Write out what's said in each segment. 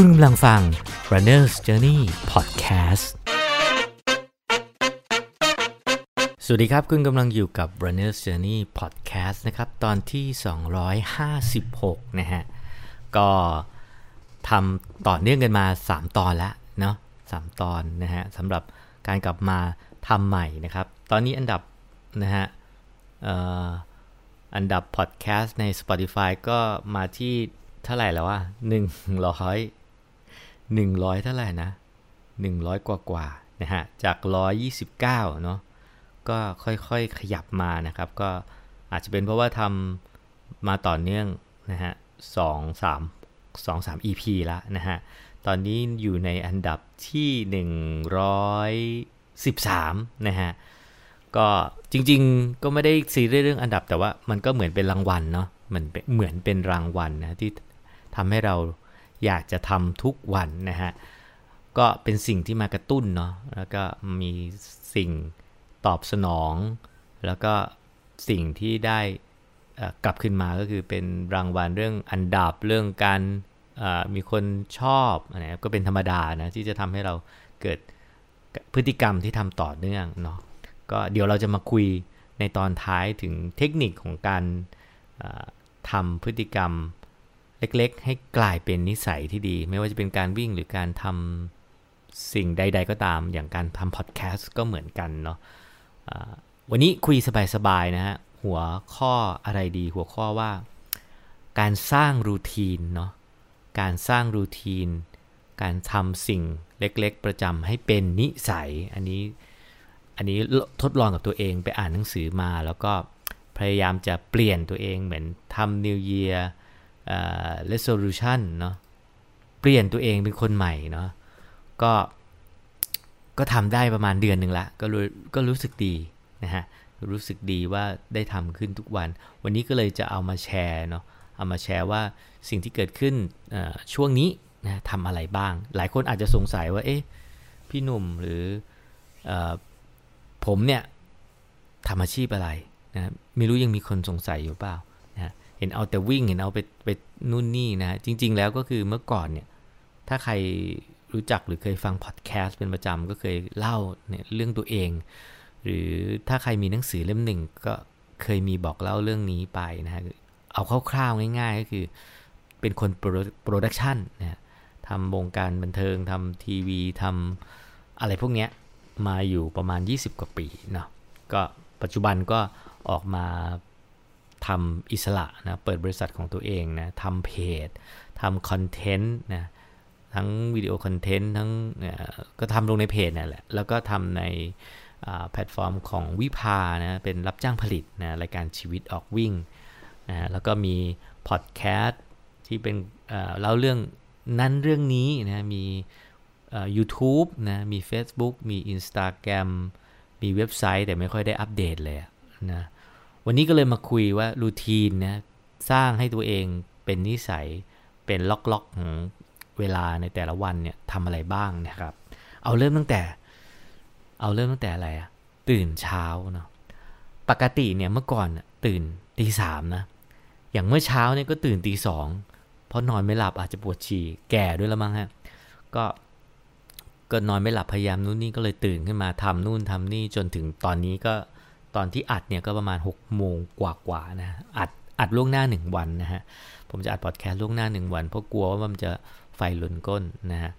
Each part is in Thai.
คุณกำลังฟัง Runner's Journey Podcast สวัสดีครับ คุณกำลังอยู่กับ Runner's Journey Podcast นะครับ ตอนที่ 256 นะฮะ ก็ทำต่อเนื่องกันมา 3 ตอนแล้วเนาะ3ตอนนะฮะสำหรับการกลับมาทำใหม่นะครับ ตอนนี้อันดับนะฮะอันดับพอดแคสต์ใน Spotify ก็มาที่เท่าไหร่แล้วว่าหนึ่งร้อย หนึ่งร้อยเท่าไหร่นะหนึ่งร้อยกว่ากว่านะฮะ จากร้อยยี่สิบเก้าเนาะ ก็ค่อยๆขยับมานะครับ ก็อาจจะเป็นเพราะว่าทำมาต่อเนื่องนะฮะสองสามสองสาม EP แล้วนะฮะ ตอนนี้อยู่ในอันดับที่หนึ่งร้อยสิบสามนะฮะ ก็จริงๆ ก็ไม่ได้ซีเรียสเรื่องอันดับแต่ว่ามันก็เหมือนเป็นรางวัลเนาะเหมือนเหมือนเป็นรางวัลนะที่ทำให้เรา อยากจะทำทุกวันนะฮะ ก็เป็นสิ่งที่มากระตุ้นเนาะ แล้วก็มีสิ่งตอบสนอง แล้วก็สิ่งที่ได้กลับขึ้นมาก็คือเป็นรางวัลเรื่องอันดับเรื่องการมีคนชอบอะไรก็เป็นธรรมดานะที่จะทำให้เราเกิดพฤติกรรมที่ทำต่อเนื่องเนาะก็เดี๋ยวเราจะมาคุยในตอนท้ายถึงเทคนิคของการทำพฤติกรรม เล็กๆ ให้กลายเป็นนิสัยที่ดี ไม่ว่าจะเป็นการวิ่งหรือการทำสิ่งใด ๆ ก็ตาม อย่างการทำพอดแคสต์ก็เหมือนกันเนาะะวันนี้คุยสบายๆนะฮะหัวข้ออะไรดี หัวข้อว่า การสร้างรูทีนเนาะการสร้างรูทีน การทำสิ่งเล็กๆ ประจำให้เป็นนิสัย อันนี้ อันนี้ทดลองกับตัวเองไปอ่านหนังสือมา แล้วก็พยายามจะเปลี่ยนตัวเองเหมือนทำ New Year resolution เนาะเปลี่ยนตัวเองเป็นคนใหม่เนาะก็ก็ทำได้ประมาณเดือนหนึ่งละก็รู้ก็รู้สึกดีนะฮะรู้สึกดีว่าได้ทำขึ้นทุกวัน วันนี้ก็เลยจะเอามาแชร์เนาะเอามาแชร์ว่าสิ่งที่เกิดขึ้นช่วงนี้นะทำอะไรบ้าง หลายคนอาจจะสงสัยว่าเอ๊ะพี่หนุ่มหรืออผมเนี่ยทำอาชีพอะไรนะไม่รู้ยังมีคนสงสัยอยู่เปล่า เห็นเอาแต่วิ่งเห็นเอาไปไปนู่นนี่นะจริง ๆ แล้วก็คือเมื่อก่อนเนี่ยถ้าใครรู้จักหรือเคยฟังพอดแคสต์เป็นประจำก็เคยเล่าเนี่ยเรื่องตัวเอง หรือถ้าใครมีหนังสือเล่มหนึ่งก็เคยมีบอกเล่าเรื่องนี้ไปนะฮะเอาคร่าวๆง่าย ๆ ก็คือเป็นคนproduction นะทำวงการบันเทิงทำทีวีทำอะไรพวกเนี้ยมาอยู่ประมาณ 20 กว่าปีเนาะก็ปัจจุบันก็ออกมา ทำอิสระนะเปิดบริษัทของตัวเองนะทำเพจทำ content นะทั้ง video content ทั้งก็ทำลงในเพจนั่นแหละแล้วก็ทำในแพลตฟอร์มของ VIPA นะเป็นรับจ้างผลิตนะรายการชีวิตออกวิ่งนะแล้วก็มีพอดแคสต์ที่เป็นเล่าเรื่องนั้นเรื่องนี้นะมี YouTube นะมี Facebook มี Instagram มีเว็บไซต์แต่ไม่ค่อยได้อัปเดตเลยนะ วันนี้ก็เลยมาคุยว่ารูทีนนะสร้างให้ตัวเองเป็นนิสัยเป็นล็อกๆของเวลาในแต่ละวันเนี่ยทำอะไรบ้างนะครับ เอาเริ่มตั้งแต่ เอาเริ่มตั้งแต่อะไรอะตื่นเช้าเนาะปกติเนี่ยเมื่อก่อนตื่นตีสามนะอย่างเมื่อเช้าเนี่ยก็ตื่นตีสองเพราะนอนไม่หลับอาจจะปวดฉี่แก่ด้วยแล้วมั้งฮะก็ก็นอนไม่หลับพยายามนู่นนี่ก็เลยตื่นขึ้นมาทำนู่นทำนี่จนถึงตอนนี้ก็ ตอนที่อัดเนี่ยก็ประมาณ6โมงกว่าๆนะอัดอัดล่วงหน้า 1 วันนะฮะ ผมจะอัดพอดแคสต์ล่วงหน้า 1 วัน เพราะกลัวว่ามันจะไฟลุนก้นนะฮะ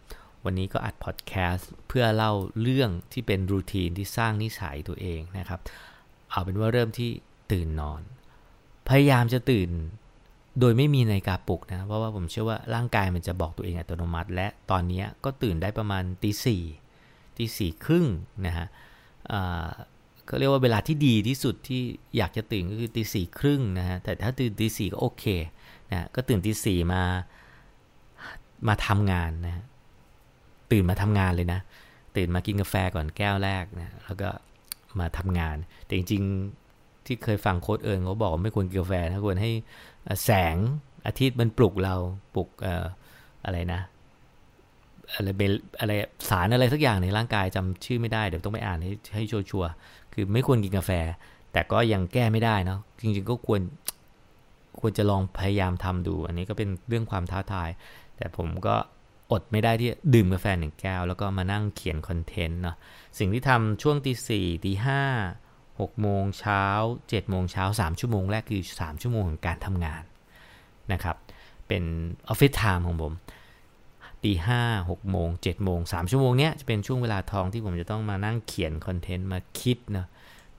วันนี้ก็อัดพอดแคสต์เพื่อเล่าเรื่องที่เป็นรูทีนที่สร้างนิสัยตัวเองนะครับ เอาเป็นว่าเริ่มที่ตื่นนอน พยายามจะตื่นโดยไม่มีนาฬิกาปลุกนะ เพราะว่าผมเชื่อว่าร่างกายมันจะบอกตัวเองอัตโนมัติ และตอนนี้ก็ตื่นได้ประมาณตีสี่ตีสี่ครึ่งนะฮะ ก็เรียกว่าเวลาที่ดีที่สุดที่อยากจะตื่นก็คือตีสี่ครึ่งนะฮะแต่ถ้าตื่นตีสี่ก็โอเคนะก็ตื่นตีสี่มามาทำงานนะตื่นมาทำงานเลยนะ ตื่นมากินกาแฟก่อนแก้วแรกนะแล้วก็มาทำงาน แต่จริงๆที่เคยฟังโค้ดเอิงเขาบอกไม่ควรกินกาแฟนะควรให้แสงอาทิตย์มันปลุกเราปลุกอะไรนะอะไรเบลอะไรสารอะไรสักอย่างในร่างกายจำชื่อไม่ได้ เดี๋ยวต้องไปอ่านให้ให้ชัวร์ คือไม่ควรกินกาแฟ แต่ก็ยังแก้ไม่ได้เนาะจริงๆก็ควรควรจะลองพยายามทำดู อันนี้ก็เป็นเรื่องความท้าทาย แต่ผมก็อดไม่ได้ที่ดื่มกาแฟหนึ่งแก้ว แล้วก็มานั่งเขียน content เนาะสิ่งที่ทำช่วงตีสี่ตีห้าหกโมงเช้าเจ็ดโมงเช้าสามชั่วโมงแรกคือสามชั่วโมงของการทำงานนะครับ เป็น office time ของผม ตีห้าหกโมงเจ็ดโมงสามชั่วโมงเนี้ยจะเป็นช่วงเวลาทองที่ผมจะต้องมานั่งเขียน content มาคิดนะ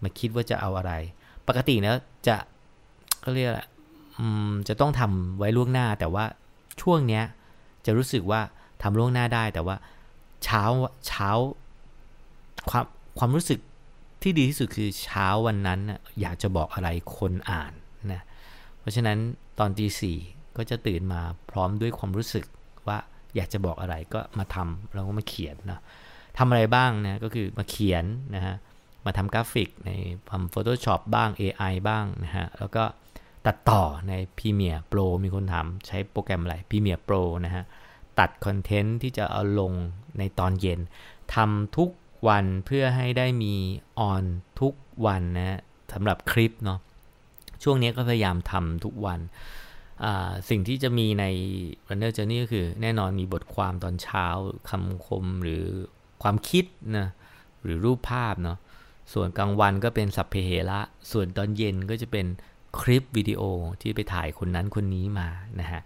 มาคิดว่าจะเอาอะไร ปกติเนะจะก็เรียกอะไรจะต้องทำไว้ล่วงหน้า แต่ว่าช่วงเนี้ยจะรู้สึกว่าทำล่วงหน้าได้ แต่ว่าเช้าเช้าความความรู้สึกที่ดีที่สุดคือเช้าวันนั้นอยากจะบอกอะไรคนอ่านนะเพราะฉะนั้นตอนตีสี่ก็จะตื่นมาพร้อมด้วยความรู้สึก อยากจะบอกอะไรก็มาทำแล้วก็มาเขียนนะทำอะไรบ้างนะก็คือมาเขียนนะฮะมาทำกราฟิกในทำ Photoshop บ้าง AI บ้างนะฮะแล้วก็ตัดต่อใน Premiere Pro มีคนถามใช้โปรแกรมอะไร Premiere Pro นะฮะตัดคอนเทนต์ที่จะเอาลงในตอนเย็นทำทุกวันเพื่อให้ได้มีออนทุกวันนะสำหรับคลิปเนาะช่วงนี้ก็พยายามทำทุกวัน สิ่งที่จะมีใน Runner Journey ก็คือแน่นอนมีบทความตอนเช้าคำคมหรือความคิดนะหรือรูปภาพเนาะส่วนกลางวันก็เป็นสัพเพเหระส่วนตอนเย็นก็จะเป็นคลิปวิดีโอที่ไปถ่ายคนนั้นคนนี้มานะฮะ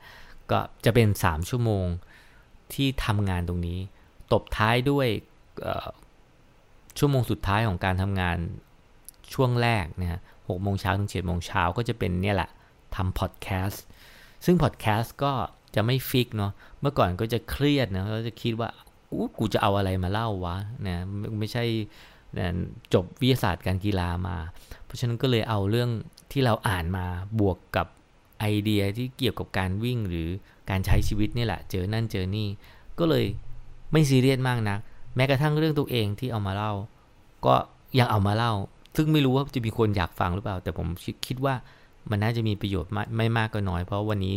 ก็จะเป็น 3 ชั่วโมงที่ทำงานตรงนี้ ตบท้ายด้วยชั่วโมงสุดท้ายของการทำงานช่วงแรกนะฮะหกโมงเช้าถึงเจ็ดโมงเช้าก็จะเป็นเนี่ยแหละทำพอดแคสต์ ซึ่งพอดแคสต์ก็จะไม่ฟิกเนาะเมื่อก่อนก็จะเครียดนะก็จะคิดว่าอู้กูจะเอาอะไรมาเล่าวะนะไม่ใช่จบวิทยาศาสตร์การกีฬามา เพราะฉะนั้นก็เลยเอาเรื่องที่เราอ่านมาบวกกับไอเดียที่เกี่ยวกับการวิ่งหรือการใช้ชีวิตนี่แหละ เจอนั่นเจอนี่ ก็เลยไม่ซีเรียสมากนะัก แม้กระทั่งเรื่องตัวเองที่เอามาเล่า ก็ยังเอามาเล่า ซึ่งไม่รู้ว่าจะมีคนอยากฟังหรือเปล่า แต่ผมคิดว่า มันน่าจะมีประโยชน์ไม่มากก็น้อย เพราะวันนี้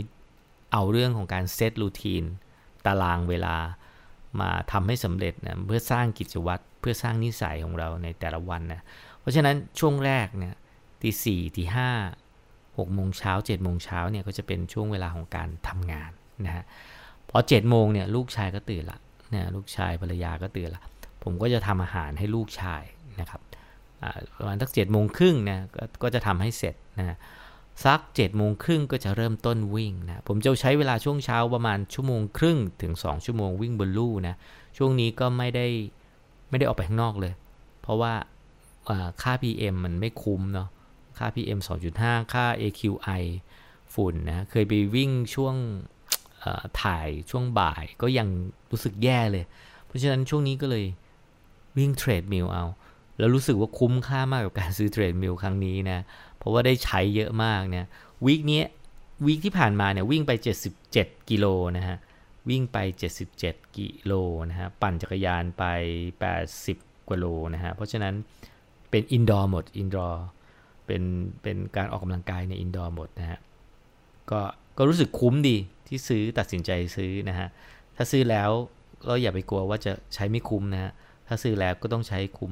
เอาเรื่องของการเซตรูทีนตารางเวลามาทำให้สำเร็จนะเพื่อสร้างกิจวัตรเพื่อสร้างนิสัยของเราในแต่ละวันนะเพราะฉะนั้นช่วงแรกเนี่ยตีสี่ตีห้าหกโมงเช้าเจ็ดโมงเช้าเนี่ยก็จะเป็นช่วงเวลาของการทำงานนะฮะพอเจ็ดโมงเนี่ยลูกชายก็ตื่นละเนี่ยลูกชายภรรยาก็ตื่นละผมก็จะทำอาหารให้ลูกชายนะครับประมาณสักเจ็ดโมงครึ่งนะก็จะทำให้เสร็จนะ สัก7จ็ดโมงครึ่งก็จะเริ่มต้นวิ่งนะผมจะใช้เวลาช่วงเช้าประมาณชั่วโมงครึ่งถึง 2 ชั่วโมงวิ่งบนลู่นะช่วงนี้ก็ไม่ได้ไม่ได้ออกไปข้างนอกเลย เพราะว่าค่า PM มันไม่คุ้มเนาะค่า PM 2.5 ค่า AQI ฝุ่นนะเคยไปวิ่งช่วงถ่ายช่วงบ่ายก็ยังรู้สึกแย่เลย เพราะฉะนั้นช่วงนี้ก็เลยวิ่ง treadmill เอา แล้วรู้สึกว่าคุ้มค่ามากกับการซื้อ treadmill ครั้งนี้นะ เพราะว่าได้ใช้เยอะมากเนี่ย week นี้ week ที่ผ่านมาเนี่ยวิ่งไป 77 กิโลนะฮะวิ่งไป 77 กิโลนะฮะปั่นจักรยานไป 80 กว่าโลนะฮะเพราะฉะนั้นเป็น indoor หมด indoor เป็นเป็นการออกกำลังกายใน indoor หมดนะฮะก็ก็รู้สึกคุ้มดีที่ซื้อตัดสินใจซื้อนะฮะถ้าซื้อแล้วก็อย่าไปกลัวว่าจะใช้ไม่คุ้มนะฮะถ้าซื้อแล้วก็ต้องใช้คุ้ม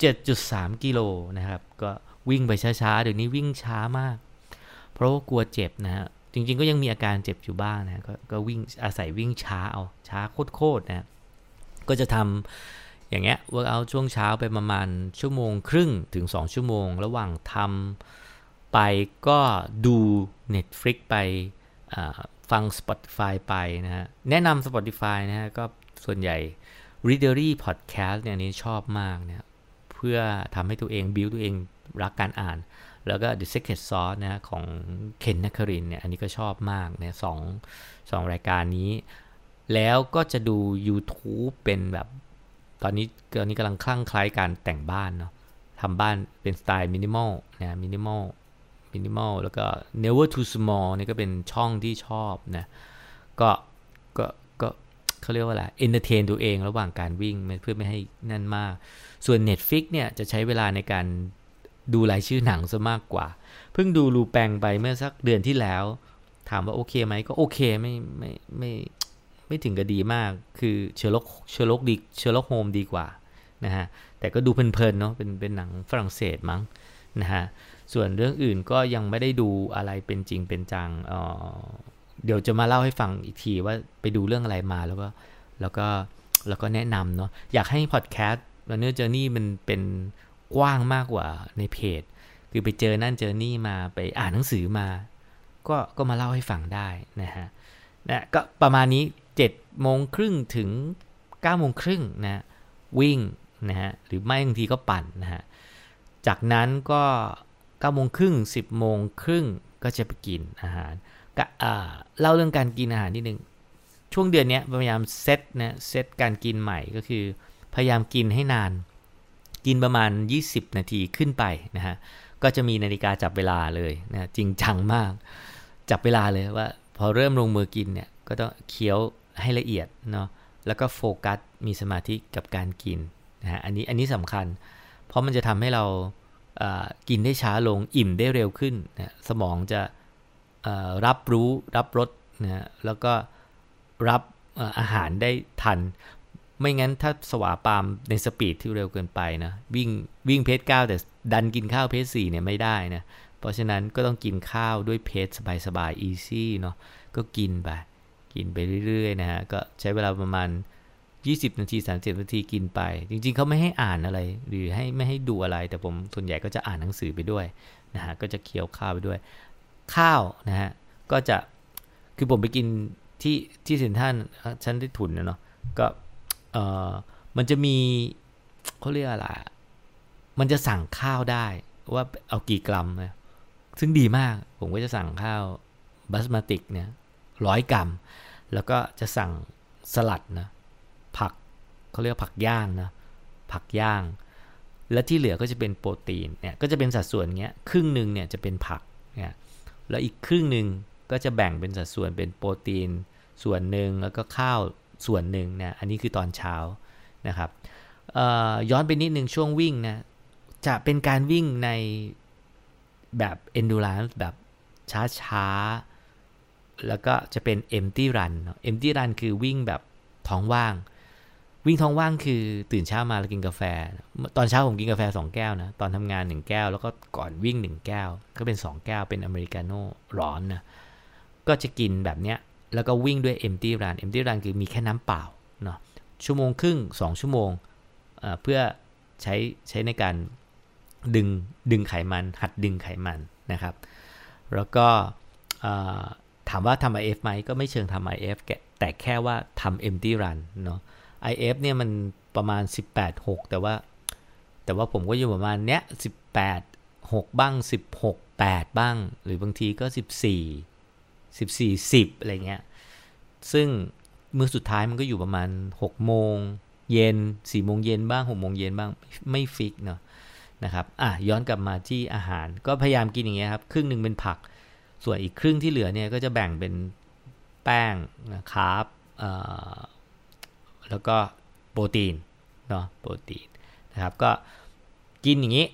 77.3 กิโลนะครับก็ วิ่งไปช้าๆเดี๋ยวนี้วิ่งช้ามาก เพราะว่ากลัวเจ็บนะฮะจริง ๆ ก็ยังมีอาการเจ็บอยู่บ้างนะก็วิ่งอาศัยวิ่งช้าเอาช้าโคตรๆนะก็จะทำอย่างเงี้ย workout ช่วงเช้าไปประมาณชั่วโมงครึ่งถึง 2 ชั่วโมง ระหว่างทำไปก็ดู Netflix ไปฟัง Spotify ไปนะฮะแนะนำ Spotify นะฮะก็ส่วนใหญ่ Readery Podcast เนี่ยนี้ชอบมากเนี่ยเพื่อทำให้ตัวเองบิวตัวเอง รักการอ่าน แล้วก็ The Secret Sauce นะของเคนนัครินเนี่ยอันนี้ก็ชอบมากเนี่ยสองสองรายการนี้ แล้วก็จะดู YouTube เป็นแบบตอนนี้ตอนนี้กำลังคลั่งไคล้การแต่งบ้านเนาะทำบ้านเป็นสไตล์มินิมอลนะ minimal minimal แล้วก็ Never Too Small นี่ก็เป็นช่องที่ชอบนะก็ก็ก็เขาเรียกว่าอะไร entertain ตัวเองระหว่างการวิ่งเพื่อไม่ให้นั่นมาก ส่วน Netflix เนี่ยจะใช้เวลาในการ ดูรายชื่อหนังซะมากกว่า เพิ่งดูลูแปงไปเมื่อสักเดือนที่แล้ว ถามว่าโอเคไหมก็โอเคไม่ไม่ไม่ไม่ถึงกับดีมาก คือ Sherlock Sherlock ดี Sherlock Holmes ดีกว่านะฮะแต่ก็ดูเพลินๆเนาะเป็นเป็นหนังฝรั่งเศสมั้งนะฮะส่วนเรื่องอื่นก็ยังไม่ได้ดูอะไรเป็นจริงเป็นจังเออเดี๋ยวจะมาเล่าให้ฟังอีกทีว่าไปดูเรื่องอะไรมาแล้วก็แล้วก็แล้วก็แนะนำเนาะอยากให้พอดแคสต์เนื้อ journey มันเป็น กว้างมากกว่าในเพจ คือไปเจอนั่นเจอนี่มาไปอ่านหนังสือมา ก็ก็มาเล่าให้ฟังได้นะฮะนะก็ประมาณนี้7โมงครึ่งถึง9โมงครึ่งนะวิ่งนะฮะหรือไม่บางทีก็ปั่นนะฮะจากนั้นก็9โมงครึ่ง10โมงครึ่งก็จะไปกินอาหารก็เล่าเรื่องการกินอาหารนิดนึงช่วงเดือนนี้พยายามเซตนะเซตการกินใหม่ก็คือ พยายามกินให้นาน กินประมาณ 20 นาทีขึ้นไปนะฮะก็จะมีนาฬิกาจับเวลาเลยนะจริงจังมาก จับเวลาเลยว่า พอเริ่มลงมือกินเนี่ยก็ต้องเคี้ยวให้ละเอียดเนาะแล้วก็โฟกัสมีสมาธิกับการกินนะฮะอันนี้อันนี้สำคัญ เพราะมันจะทำให้เรากินได้ช้าลงอิ่มได้เร็วขึ้นนะสมองจะรับรู้รับรสนะแล้วก็รับอาหารได้ทัน ไม่งั้นถ้าสวาปามในสปีดที่เร็วเกินไปนะวิ่งวิ่งเพจเก้าแต่ดันกินข้าวเพจสี่เนี่ยไม่ได้นะเพราะฉะนั้นก็ต้องกินข้าวด้วยเพจสบายๆ easy เนาะก็กินไปกินไปเรื่อยๆนะฮะก็ใช้เวลาประมาณ 20 นาที 30 นาทีกินไป จริงๆเขาไม่ให้อ่านอะไร หรือให้ไม่ให้ดูอะไร แต่ผมส่วนใหญ่ก็จะอ่านหนังสือไปด้วยนะฮะก็จะเคี้ยวข้าวไปด้วย ข้าวนะฮะก็จะคือผมไปกินที่ที่เซนท่านชั้นได้ทุนเนาะก็ เออมันจะมีเขาเรียกอะไรมันจะสั่งข้าวได้ว่าเอากี่กรัมนะซึ่งดีมาก ผมก็จะสั่งข้าวบัสมาติกเนี่ยร้อยกรัม แล้วก็จะสั่งสลัดนะ ผักเขาเรียกผักย่างนะ ผักย่าง และที่เหลือก็จะเป็นโปรตีนเนี่ยก็จะเป็นสัดส่วนเงี้ยครึ่งหนึ่งเนี่ยจะเป็นผักเนี่ยแล้วอีกครึ่งหนึ่งก็จะแบ่งเป็นสัดส่วนเป็นโปรตีนส่วนหนึ่งแล้วก็ข้าว ส่วนหนึ่งนะอันนี้คือตอนเช้านะครับย้อนไปนิดนึงช่วงวิ่งนะจะเป็นการวิ่งในแบบ endurance แบบช้าๆ แล้วก็จะเป็น empty run empty run คือวิ่งแบบท้องว่าง วิ่งท้องว่างคือตื่นเช้ามาแล้วกินกาแฟ ตอนเช้าผมกินกาแฟ 2 แก้วนะ ตอนทำงาน 1 แก้ว แล้วก็ก่อนวิ่ง 1 แก้ว ก็เป็น 2 แก้วเป็นอเมริกาโน่ร้อนนะ ก็จะกินแบบเนี้ย แล้วก็วิ่งด้วย empty run empty run คือมีแค่น้ำเปล่าเนาะชั่วโมงครึ่ง 2 ชั่วโมงเพื่อใช้ใช้ในการดึงดึงไขมันหัดดึงไขมันนะครับ แล้วก็ถามว่าทำ IF ไหมก็ไม่เชิงทำ IF แต่แค่ว่าทำ empty run เนาะ IF เนี่ยมันประมาณ 18 6 แต่ว่า แต่ว่าผมก็อยู่ประมาณเนี้ย18 6 บ้าง 16 8 บ้าง หรือบางทีก็ 14 14 10อะไรเงี้ยซึ่งมือสุดท้ายมันก็อยู่ประมาณ6โมงเย็น4โมงเย็นบ้าง6โมงเย็นบ้างไม่ฟิกเนาะนะครับอะย้อนกลับมาที่อาหารก็พยายามกินอย่างเงี้ยครับครึ่งหนึ่งเป็นผัก ส่วนอีกครึ่งที่เหลือเนี่ยก็จะแบ่งเป็นแป้งนะคาร์บแล้วก็โปรตีนเนาะโปรตีนนะครับก็กินอย่างนี้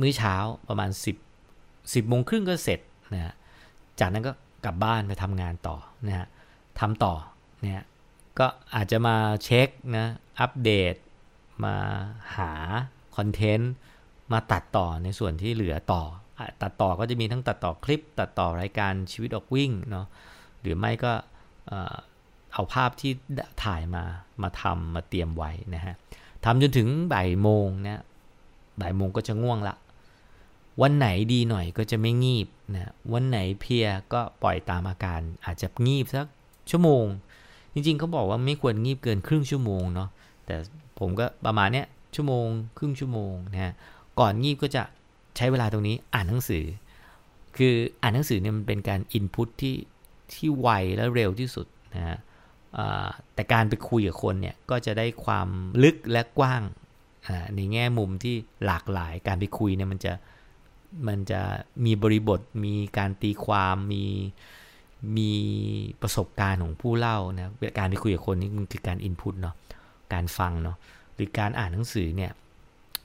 มื้อเช้าประมาณ 10 10โมงครึ่งก็เสร็จนะฮะจากนั้นก็ กลับบ้านไปทำงานต่อนะฮะทำต่อเนี่ยก็อาจจะมาเช็คนะอัปเดต มาหาคอนเทนต์มาตัดต่อในส่วนที่เหลือต่อ ตัดต่อก็จะมีทั้งตัดต่อคลิป ตัดต่อรายการชีวิตออกวิ่งเนาะหรือไม่ก็เอาภาพที่ถ่ายมามาทำมาเตรียมไว้นะฮะทำจนถึงบ่ายโมงเนะบ่ายโมงก็จะง่วงละ วันไหนดีหน่อยก็จะไม่งีบนะวันไหนเพียก็ปล่อยตามอาการอาจจะงีบสักชั่วโมง จริงๆเขาบอกว่าไม่ควรงีบเกินครึ่งชั่วโมงเนาะแต่ผมก็ประมาณเนี้ยชั่วโมง ครึ่งชั่วโมงนะฮะก่อนงีบก็จะใช้เวลาตรงนี้อ่านหนังสือ คืออ่านหนังสือเนี่ยมันเป็นการอินพุตที่ที่ไวและเร็วที่สุดนะฮะแต่การไปคุยกับคนเนี่ยก็จะได้ความลึกและกว้างในแง่มุมที่หลากหลายการไปคุยเนี่ยมันจะ มันจะมีบริบทมีการตีความมีมีประสบการณ์ของผู้เล่านะการไปคุยกับคนนี่มันคือการอินพุตเนาะการฟังเนาะหรือการอ่านหนังสือเนี่ย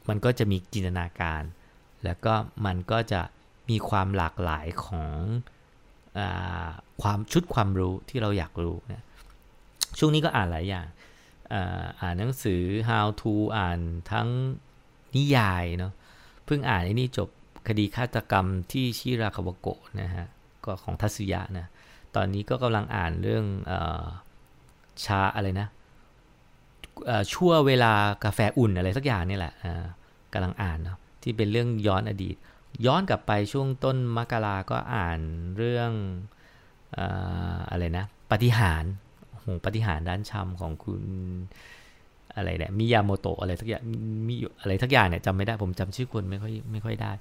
มันก็จะมีจินตนาการ แล้วก็มันก็จะมีความหลากหลายของอความชุดความรู้ที่เราอยากรู้นะช่วงนี้ก็อ่านหลายอย่างอ่านหนังสือ how to อ่านทั้งนิยายเนาะเพิ่งอ่านไอ้นี่จบ คดีฆาตกรรมที่ชิราคาวโกะนะฮะก็ของทัศยะนะตอนนี้ก็กำลังอ่านเรื่องอชาอะไรนะชั่วเวลากาแฟอุ่นอะไรสักอย่างนี่แหละกำลังอ่านเนาะที่เป็นเรื่องย้อนอดีต ย้อนกลับไปช่วงต้นมกราก็อ่านเรื่องอะไรนะปฏิหารโหปฏิหารด้านชำของคุณ อะไรเนี่ยมิยาโมโตะอะไรทักอย่างมีอะไรทักอย่างเนี่ยจำไม่ได้ผมจำชื่อคนไม่ค่อยไม่ค่อยได้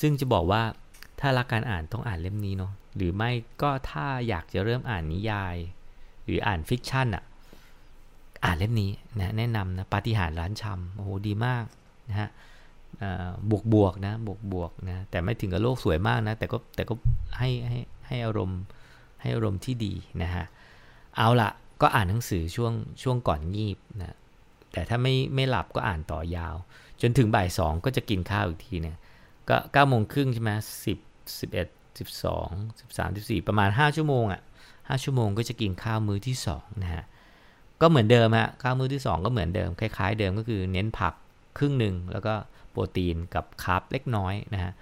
ซึ่งจะบอกว่าถ้ารักการอ่านต้องอ่านเล่มนี้เนาะหรือไม่ก็ถ้าอยากจะเริ่มอ่านนิยาย หรืออ่านฟิกชันอะอ่านเล่มนี้นะแนะนำนะปาฏิหาริย์ร้านชำโอ้โหดีมากนะฮะบวกบวกนะบวกบวกนะแต่ไม่ถึงกับโลกสวยมากนะแต่ก็แต่ก็ให้ให้ให้อารมณ์ให้อารมณ์ที่ดีนะฮะเอาละก็อ่านหนังสือช่วงช่วงก่อนงีบนะ แต่ถ้าไม่ไม่หลับก็อ่านต่อยาว จนถึงบ่ายสองก็จะกินข้าวอีกทีเนี่ยก็เก้าโมงครึ่งใช่ไหมสิบสิบเอ็ดสิบสองสิบสามสิบสี่ประมาณห้าชั่วโมงอะห้าชั่วโมงก็จะกินข้าวมื้อที่สองนะฮะก็เหมือนเดิมฮะข้าวมื้อที่2ก็เหมือนเดิมคล้ายๆ เดิมก็คือเน้นผักครึ่งหนึ่งแล้วก็โปรตีนกับคาร์บเล็กน้อยนะฮะ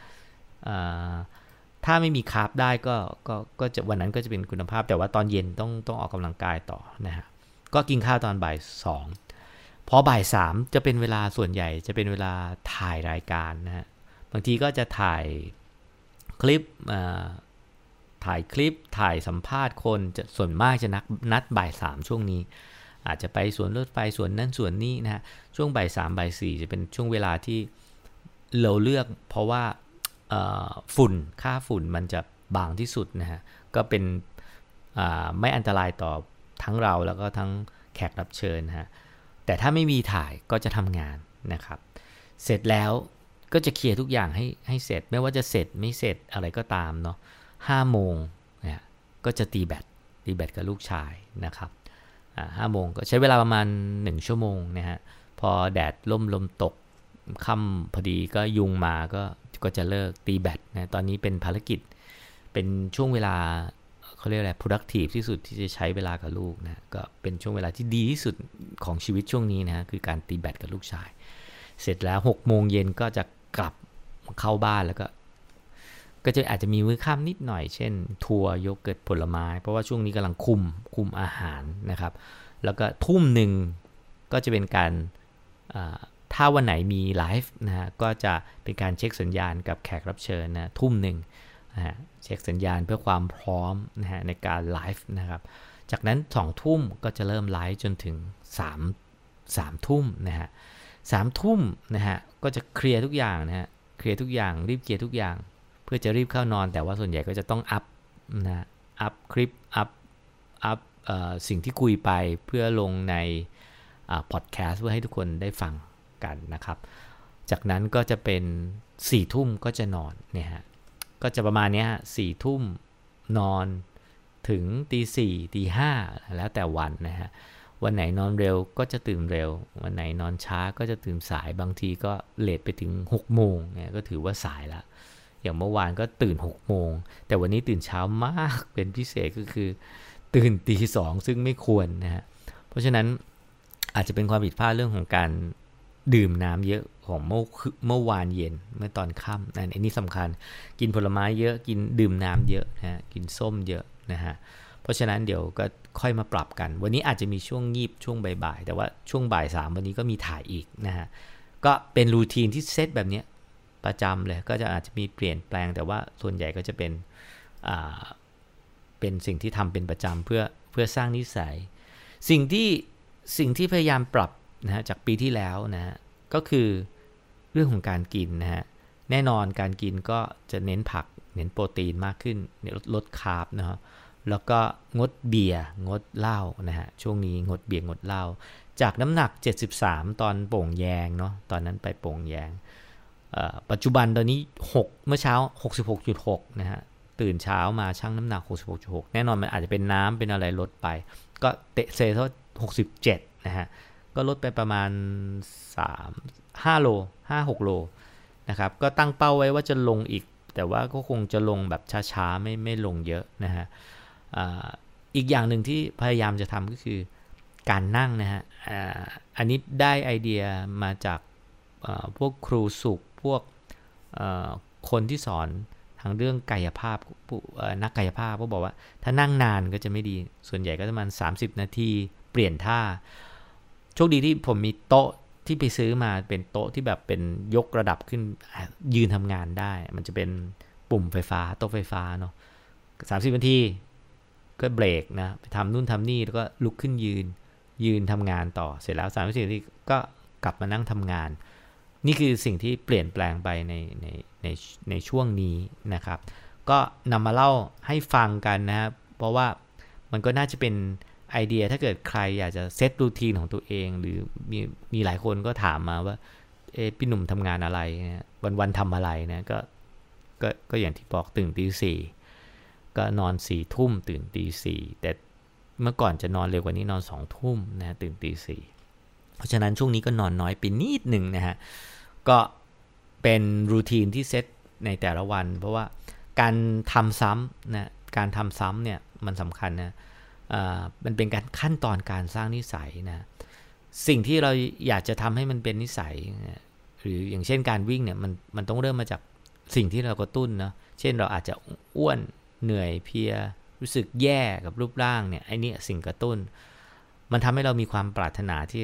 ถ้าไม่มีคาร์บได้ก็ก็ก็จะวันนั้นก็จะเป็นคุณภาพ แต่ว่าตอนเย็นต้องต้องออกกำลังกายต่อนะฮะก็กินข้าวตอนบ่ายสอง พอบ่ายสามจะเป็นเวลาส่วนใหญ่จะเป็นเวลาถ่ายรายการนะฮะบางทีก็จะถ่ายคลิปถ่ายคลิปถ่ายสัมภาษณ์คนจะส่วนมากจะนัดนัดบ่ายสามช่วงนี้ อาจจะไปสวนรถไฟสวนนั่นสวนนี้นะฮะช่วงบ่ายสามบ่ายสี่จะเป็นช่วงเวลาที่เราเลือก เพราะว่าฝุ่นค่าฝุ่นมันจะบางที่สุดนะฮะก็เป็นไม่อันตรายต่อทั้งเราแล้วก็ทั้งแขกรับเชิญนะฮะ แต่ถ้าไม่มีถ่ายก็จะทำงานนะครับ เสร็จแล้วก็จะเคลียร์ทุกอย่างให้ให้เสร็จ ไม่ว่าจะเสร็จไม่เสร็จอะไรก็ตามเนาะห้าโมงเนี่ยก็จะตีแบตตีแบตกับลูกชายนะครับห้าโมงก็ใช้เวลาประมาณ 1 ชั่วโมงนะฮะพอแดดล่มลมตกค่ำพอดีก็ยุงมาก็ก็จะเลิกตีแบตนะตอนนี้เป็นภารกิจ เป็นช่วงเวลา เขาเรียกอะไร productive ที่สุดที่จะใช้เวลากับลูกนะก็เป็นช่วงเวลาที่ดีที่สุดของชีวิตช่วงนี้นะคือการตีแบตกับลูกชาย เสร็จแล้ว6โมงเย็นก็จะกลับเข้าบ้านแล้วก็ ก็จะอาจจะมีมื้อค่ำนิดหน่อย เช่น ทัวร์โยเกิร์ตผลไม้ เพราะว่าช่วงนี้กำลังคุมคุมอาหารนะครับ แล้วก็ทุ่มหนึ่งก็จะเป็นการถ้าวันไหนมีไลฟ์นะฮะก็จะเป็นการเช็คสัญญาณกับแขกรับเชิญนะทุ่มหนึ่ง นะฮะเช็คสัญญาณเพื่อความพร้อมนะฮะในการไลฟ์นะครับ จากนั้นสองทุ่มก็จะเริ่มไลฟ์จนถึง3 3ทุ่มนะฮะสามทุ่มนะฮะก็จะเคลียร์ทุกอย่างนะฮะเคลียร์ทุกอย่างรีบเคลียร์ทุกอย่าง เพื่อจะรีบเข้านอน แต่ว่าส่วนใหญ่ก็จะต้องอัพนะอัพคลิปอัพอัพสิ่งที่คุยไปเพื่อลงในพอดแคสต์เพื่อให้ทุกคนได้ฟังกันนะครับ จากนั้นก็จะเป็น4ี่ทุ่มก็จะนอนเนี่ยฮะ ก็จะประมาณนี้สี่ทุ่มนอนถึงตีสี่ตีห้าแล้วแต่วันนะฮะ วันไหนนอนเร็วก็จะตื่นเร็ว วันไหนนอนช้าก็จะตื่นสายบางทีก็เลทไปถึง6โมงเนี่ยก็ถือว่าสายล้วอย่างเมื่อวานก็ตื่น6โมง แต่วันนี้ตื่นเช้ามากเป็นพิเศษก็คือ ตื่นตีสองซึ่งไม่ควรนะฮะ เพราะฉะนั้นอาจจะเป็นความผิดพลาดเรื่องของการดื่มน้ำเยอะ ของเมื่อเมื่อวานเย็นเมื่อตอนค่ำนั่นอันนี้สำคัญ กินผลไม้เยอะกินดื่มน้ำเยอะนะฮะกินส้มเยอะนะฮะเพราะฉะนั้นเดี๋ยวก็ค่อยมาปรับกัน วันนี้อาจจะมีช่วงงีบช่วงบ่ายๆแต่ว่าช่วงบ่ายสามวันนี้ก็มีถ่ายอีกนะฮะก็เป็นรูทีนที่เซตแบบนี้ประจำเลยก็จะอาจจะมีเปลี่ยนแปลงแต่ว่าส่วนใหญ่ก็จะเป็นเป็นสิ่งที่ทำเป็นประจำเพื่อเพื่อสร้างนิสัย สิ่งที่สิ่งที่พยายามปรับนะฮะจากปีที่แล้วนะฮะก็คือ เรื่องของการกินนะฮะ แน่นอนการกินก็จะเน้นผัก เน้นโปรตีนมากขึ้นลดลดคาร์บนะฮะแล้วก็งดเบียร์งดเหล้านะฮะ ช่วงนี้งดเบียร์งดเหล้าจากน้ำหนัก 73 ตอนโป่งแยงเนาะตอนนั้นไปโป่งแยงปัจจุบันตอนนี้ 6 เมื่อเช้า 66.6 นะฮะ ตื่นเช้ามาชั่งน้ำหนัก 66.6 แน่นอนมันอาจจะเป็นน้ำเป็นอะไรลดไป ก็เตะเซเท่า67 นะฮะ ก็ลดไปประมาณ 3 5 โล 5 6 โลนะครับก็ตั้งเป้าไว้ว่าจะลงอีก แต่ว่าก็คงจะลงแบบช้าๆ ไม่ไม่ลงเยอะนะฮะอีกอย่างหนึ่งที่พยายามจะทำก็คือการนั่งนะฮะอันนี้ได้ไอเดียมาจากพวกครูสุขพวกคนที่สอนทางเรื่องกายภาพนักกายภาพก็บอกว่า ถ้านั่งนานก็จะไม่ดีส่วนใหญ่ก็ประมาณ 30 นาที เปลี่ยนท่า โชคดีที่ผมมีโต๊ะ ที่ไปซื้อมาเป็นโต๊ะที่แบบเป็นยกระดับขึ้นยืนทำงานได้ มันจะเป็นปุ่มไฟฟ้าโต๊ะไฟฟ้าเนาะสามสิบนาทีก็เบรกนะไปทำนู่นทำนี่แล้วก็ลุกขึ้นยืนยืนทำงานต่อเสร็จแล้วสามสิบนาทีก็กลับมานั่งทำงาน นี่คือสิ่งที่เปลี่ยนแปลงไปในในในในช่วงนี้นะครับ ก็นำมาเล่าให้ฟังกันนะครับเพราะว่ามันก็น่าจะเป็น ไอเดียถ้าเกิดใครอยากจะเซตรูทีนของตัวเอง หรือมีมีหลายคนก็ถามมาว่าเอพี่หนุ่มทำงานอะไรวันวันทำอะไรนะก็ก็ก็อย่างที่บอกตื่นตีสี่ก็นอนสี่ทุ่มตื่นตีสี่แต่เมื่อก่อนจะนอนเร็วกว่านี้นอนสองทุ่มนะตื่นตีสี่เพราะฉะนั้นช่วงนี้ก็นอนน้อยไปนิดหนึ่งนะฮะก็เป็นรูทีนที่เซตในแต่ละวัน เพราะว่าการทำซ้ำนะการทำซ้ำเนี่ยมันสำคัญนะ มันเป็นการขั้นตอนการสร้างนิสัยนะสิ่งที่เราอยากจะทำให้มันเป็นนิสัย หรืออย่างเช่นการวิ่งเนี่ยมันมันต้องเริ่มมาจากสิ่งที่เรากระตุ้นเนาะเช่นเราอาจจะอ้วนเหนื่อยเพีย รู้สึกแย่กับรูปร่างเนี่ยไอ้นี่สิ่งกระตุ้น มันทำให้เรามีความปรารถนาที่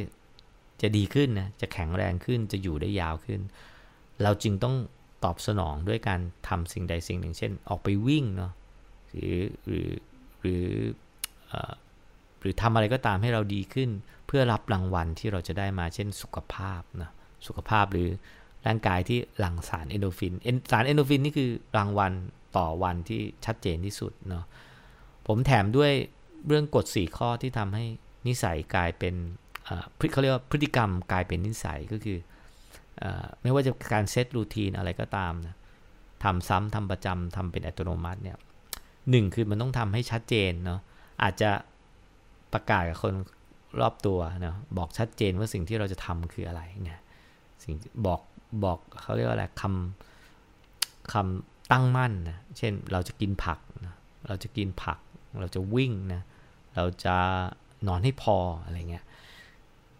จะดีขึ้นนะจะแข็งแรงขึ้นจะอยู่ได้ยาวขึ้น เราจึงต้องตอบสนองด้วยการทำสิ่งใดสิ่งหนึ่ง เช่น ออกไปวิ่งเนาะหรือหรือหรือ หรือทำอะไรก็ตามให้เราดีขึ้น เพื่อรับรางวัลที่เราจะได้มาเช่นสุขภาพนะสุขภาพหรือร่างกายที่หลั่งสารเอนโดฟินสารเอนโดฟินนี่คือรางวัลต่อวันที่ชัดเจนที่สุดเนาะผมแถมด้วยเรื่องกฎ 4 ข้อที่ทำให้นิสัยกลายเป็นเขาเรียกว่าพฤติกรรมกลายเป็นนิสัยก็คืออไม่ว่าจะการเซตรูทีนอะไรก็ตามนะทำซ้ำทำประจำทำเป็นอัตโนมัติเนี่ยหนึ่งคือมันต้องทำให้ชัดเจนเนาะ อาจจะประกาศกับคนรอบตัวเนาะบอกชัดเจนว่าสิ่งที่เราจะทำคืออะไรเนี่ยสิ่งบอกบอกเขาเรียกว่าอะไรคำคำตั้งมั่นนะเช่นเราจะกินผักนะเราจะกินผัก เราจะวิ่งนะเราจะนอนให้พออะไรเงี้ย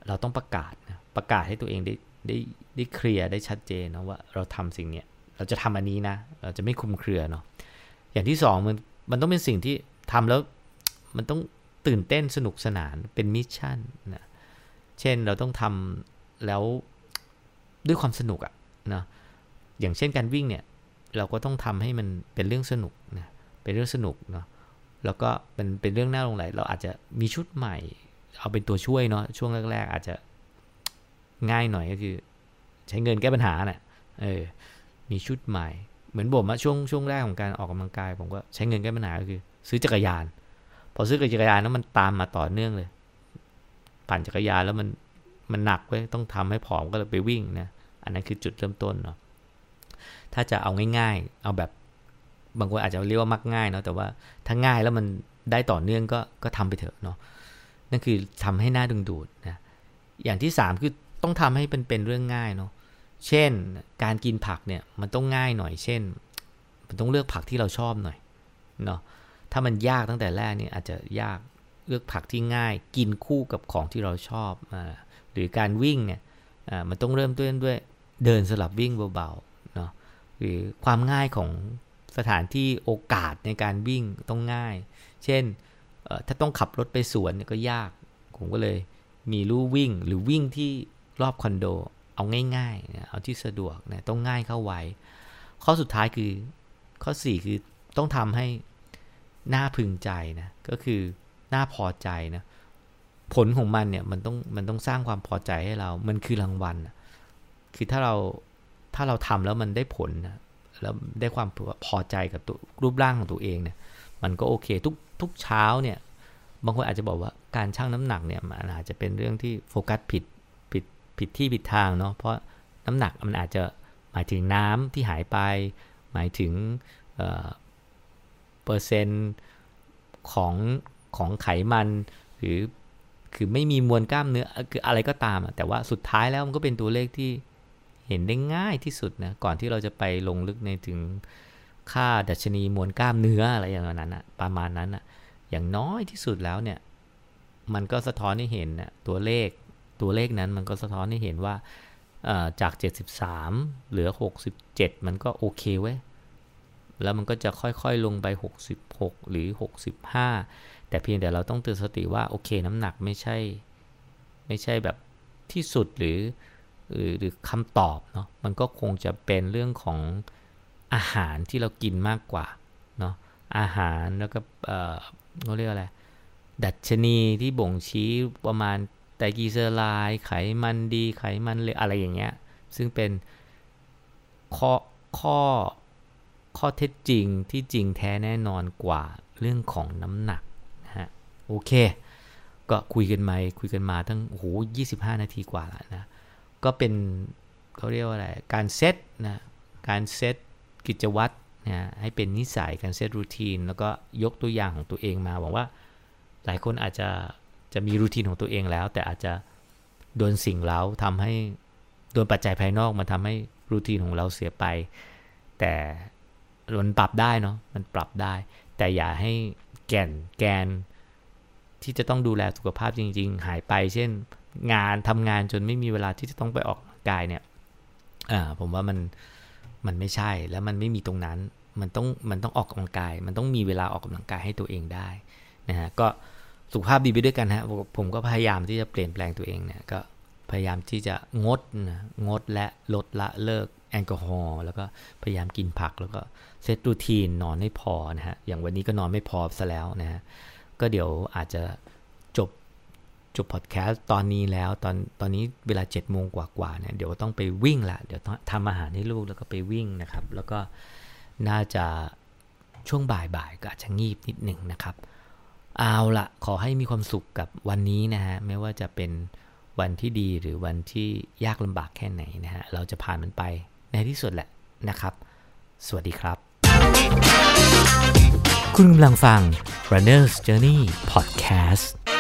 เราต้องประกาศนะประกาศให้ตัวเองได้ได้ได้เคลียร์ได้ชัดเจนนะว่าเราทำสิ่งเนี้ยเราจะทำอันนี้นะ เราจะไม่คลุมเครือเนาะอย่างที่สองมันมันต้องเป็นสิ่งที่ทำแล้ว มันต้องตื่นเต้นสนุกสนานเป็น mission นะเช่นเราต้องทำแล้วด้วยความสนุกอะนะอย่างเช่นการวิ่งเนี่ย เราก็ต้องทำให้มันเป็นเรื่องสนุกนะเป็นเรื่องสนุกเนาะแล้วก็เป็นเป็นเรื่องน่าหลงใหลเราอาจจะมีชุดใหม่ เอาเป็นตัวช่วยเนาะช่วงแรก ๆ อาจจะง่ายหน่อยก็คือ ใช้เงินแก้ปัญหาเนะ่ยเออมีชุดใหม่ เหมือนผมอะช่วงช่วงแรกของการออกกำลังกาย ผมก็ใช้เงินแก้ปัญหาก็คือ ซื้อจักรยาน พอซื้อจักรยานแล้วมันตามมาต่อเนื่องเลย ปั่นจักรยานแล้วมันมันหนักเว้ยต้องทำให้ผอมก็เลยไปวิ่งนะอันนั้นคือจุดเริ่มต้นเนาะถ้าจะเอาง่ายๆ เอาแบบบางคนอาจจะเรียกว่ามักง่ายเนาะแต่ว่าถ้าง่ายแล้วมันได้ต่อเนื่องก็ก็ทำไปเถอะเนาะนั่นคือทำให้หน้าดึงดูดนะอย่างที่ 3 คือต้องทำให้เป็นเป็นเรื่องง่ายเนาะเช่นการกินผักเนี่ยมันต้องง่ายหน่อยเช่น มันต้องเลือกผักที่เราชอบหน่อยเนาะ ถ้ามันยากตั้งแต่แรกนี่อาจจะยากเลือกผักที่ง่าย กินคู่กับของที่เราชอบอหรือการวิ่งเนี่ยมันต้องเริ่มต้นด้วยเดินสลับวิ่งเบาๆเนาะหรือความง่ายของสถานที่โอกาสในการวิ่งต้องง่าย เช่นถ้าต้องขับรถไปสวนก็ยาก ผมก็เลยมีลู่วิ่งหรือวิ่งที่รอบคอนโด เอาง่ายๆ เอาที่สะดวกนะต้องง่ายเข้าไว้ ข้อสุดท้ายคือข้อ 4 คือต้องทำให้ น่าพึงใจนะก็คือน่าพอใจนะผลของมันเนี่ยมันต้องมันต้องสร้างความพอใจให้เรา มันคือรางวัลคือถ้าเราถ้าเราทำแล้วมันได้ผลนะแล้วได้ความพอใจกับตัวรูปร่างของตัวเองเนี่ยมันก็โอเคทุกทุกเช้าเนี่ยบางคนอาจจะบอกว่าการชั่งน้ำหนักเนี่ยมันอาจจะเป็นเรื่องที่โฟกัสผิดผิดผิดที่ผิดทางเนาะเพราะน้ำหนักมันอาจจะหมายถึงน้ำที่หายไป หมายถึง เปอร์เซ็นต์ของของไขมันหรือคือไม่มีมวลกล้ามเนื้อคืออะไรก็ตามแต่ว่าสุดท้ายแล้วมันก็เป็นตัวเลขที่เห็นได้ง่ายที่สุดนะก่อนที่เราจะไปลงลึกในถึงค่าดัชนีมวลกล้ามเนื้ออะไรอย่างนั้นอะประมาณนั้นอะอย่างน้อยที่สุดแล้วเนี่ยมันก็สะท้อนให้เห็นนะตัวเลขตัวเลขนั้นมันก็สะท้อนให้เห็นว่าจาก 73 เหลือ 67 มันก็โอเคเว้ย แล้วมันก็จะค่อยๆลงไป 66 หรือ 65 แต่เพียงแต่เราต้องเตือนสติว่า โอเคน้ำหนักไม่ใช่ ไม่ใช่แบบที่สุดหรือหรือหรือคำตอบเนาะมันก็คงจะเป็นเรื่องของอาหารที่เรากินมากกว่าเนาะอาหารแล้วก็เออเขาเรียกอะไรดัชนีที่บ่งชี้ประมาณไตรกลีเซอไรด์ไขมันดีไขมันเลวอะไรอย่างเงี้ยซึ่งเป็นข้อข้อ ข้อเท็จจริงที่จริงแท้แน่นอนกว่าเรื่องของน้ำหนักนะฮะโอเค ก็คุยกันมาคุยกันมาตั้งโอ้โห25นาทีกว่าแล้วนะก็เป็นเขาเรียกว่าอะไรการเซตนะการเซตกิจวัตรนะให้เป็นนิสัยการเซตรูทีนแล้วก็ยกตัวอย่างของตัวเองมาหวังว่าหลายคนอาจจะจะมีรูทีนของตัวเองแล้ว แต่อาจจะโดนสิ่งเล้าทำให้โดนปัจจัยภายนอกมาทำให้รูทีนของเราเสียไป แต่ มันปรับได้เนาะมันปรับได้ แต่อย่าให้แก่นแกน ที่จะต้องดูแลสุขภาพจริง ๆ หายไป เช่น งานทำงานจนไม่มีเวลาที่จะต้องไปออกกายเนี่ยอ่าผมว่ามันมันไม่ใช่แล้วมันไม่มีตรงนั้น มันต้องมันต้องออกกำลังกาย มันต้องมีเวลาออกกำลังกายให้ตัวเองได้นะฮะก็สุขภาพดีไปด้วยกันฮะผมก็พยายามที่จะเปลี่ยนแปลงตัวเองเนี่ยก็พยายามที่จะงดนะงดและลดละเลิก แอลกอฮอล์แล้วก็พยายามกินผักแล้วก็เซตรูทีนนอนให้พอนะฮะอย่างวันนี้ก็นอนไม่พอซะแล้วนะฮะก็เดี๋ยวอาจจะจบจบพอดแคสต์ตอนนี้แล้วตอนตอนนี้เวลา7จ็ดโมงกว่าๆเนี่ยเดี๋ยวต้องไปวิ่งละเดี๋ยวทำอาหารให้ลูกแล้วก็ไปวิ่งนะครับ แล้วก็น่าจะช่วงบ่ายๆก็อาจจะงีบนิดหนึ่งนะครับเอาละขอให้มีความสุขกับวันนี้นะฮะไม่ว่าจะเป็นวันที่ดีหรือวันที่ยากลำบากแค่ไหนนะฮะเราจะผ่านมันไป ในที่สุดแหละนะครับ สวัสดีครับ คุณกำลังฟัง Runner's Journey Podcast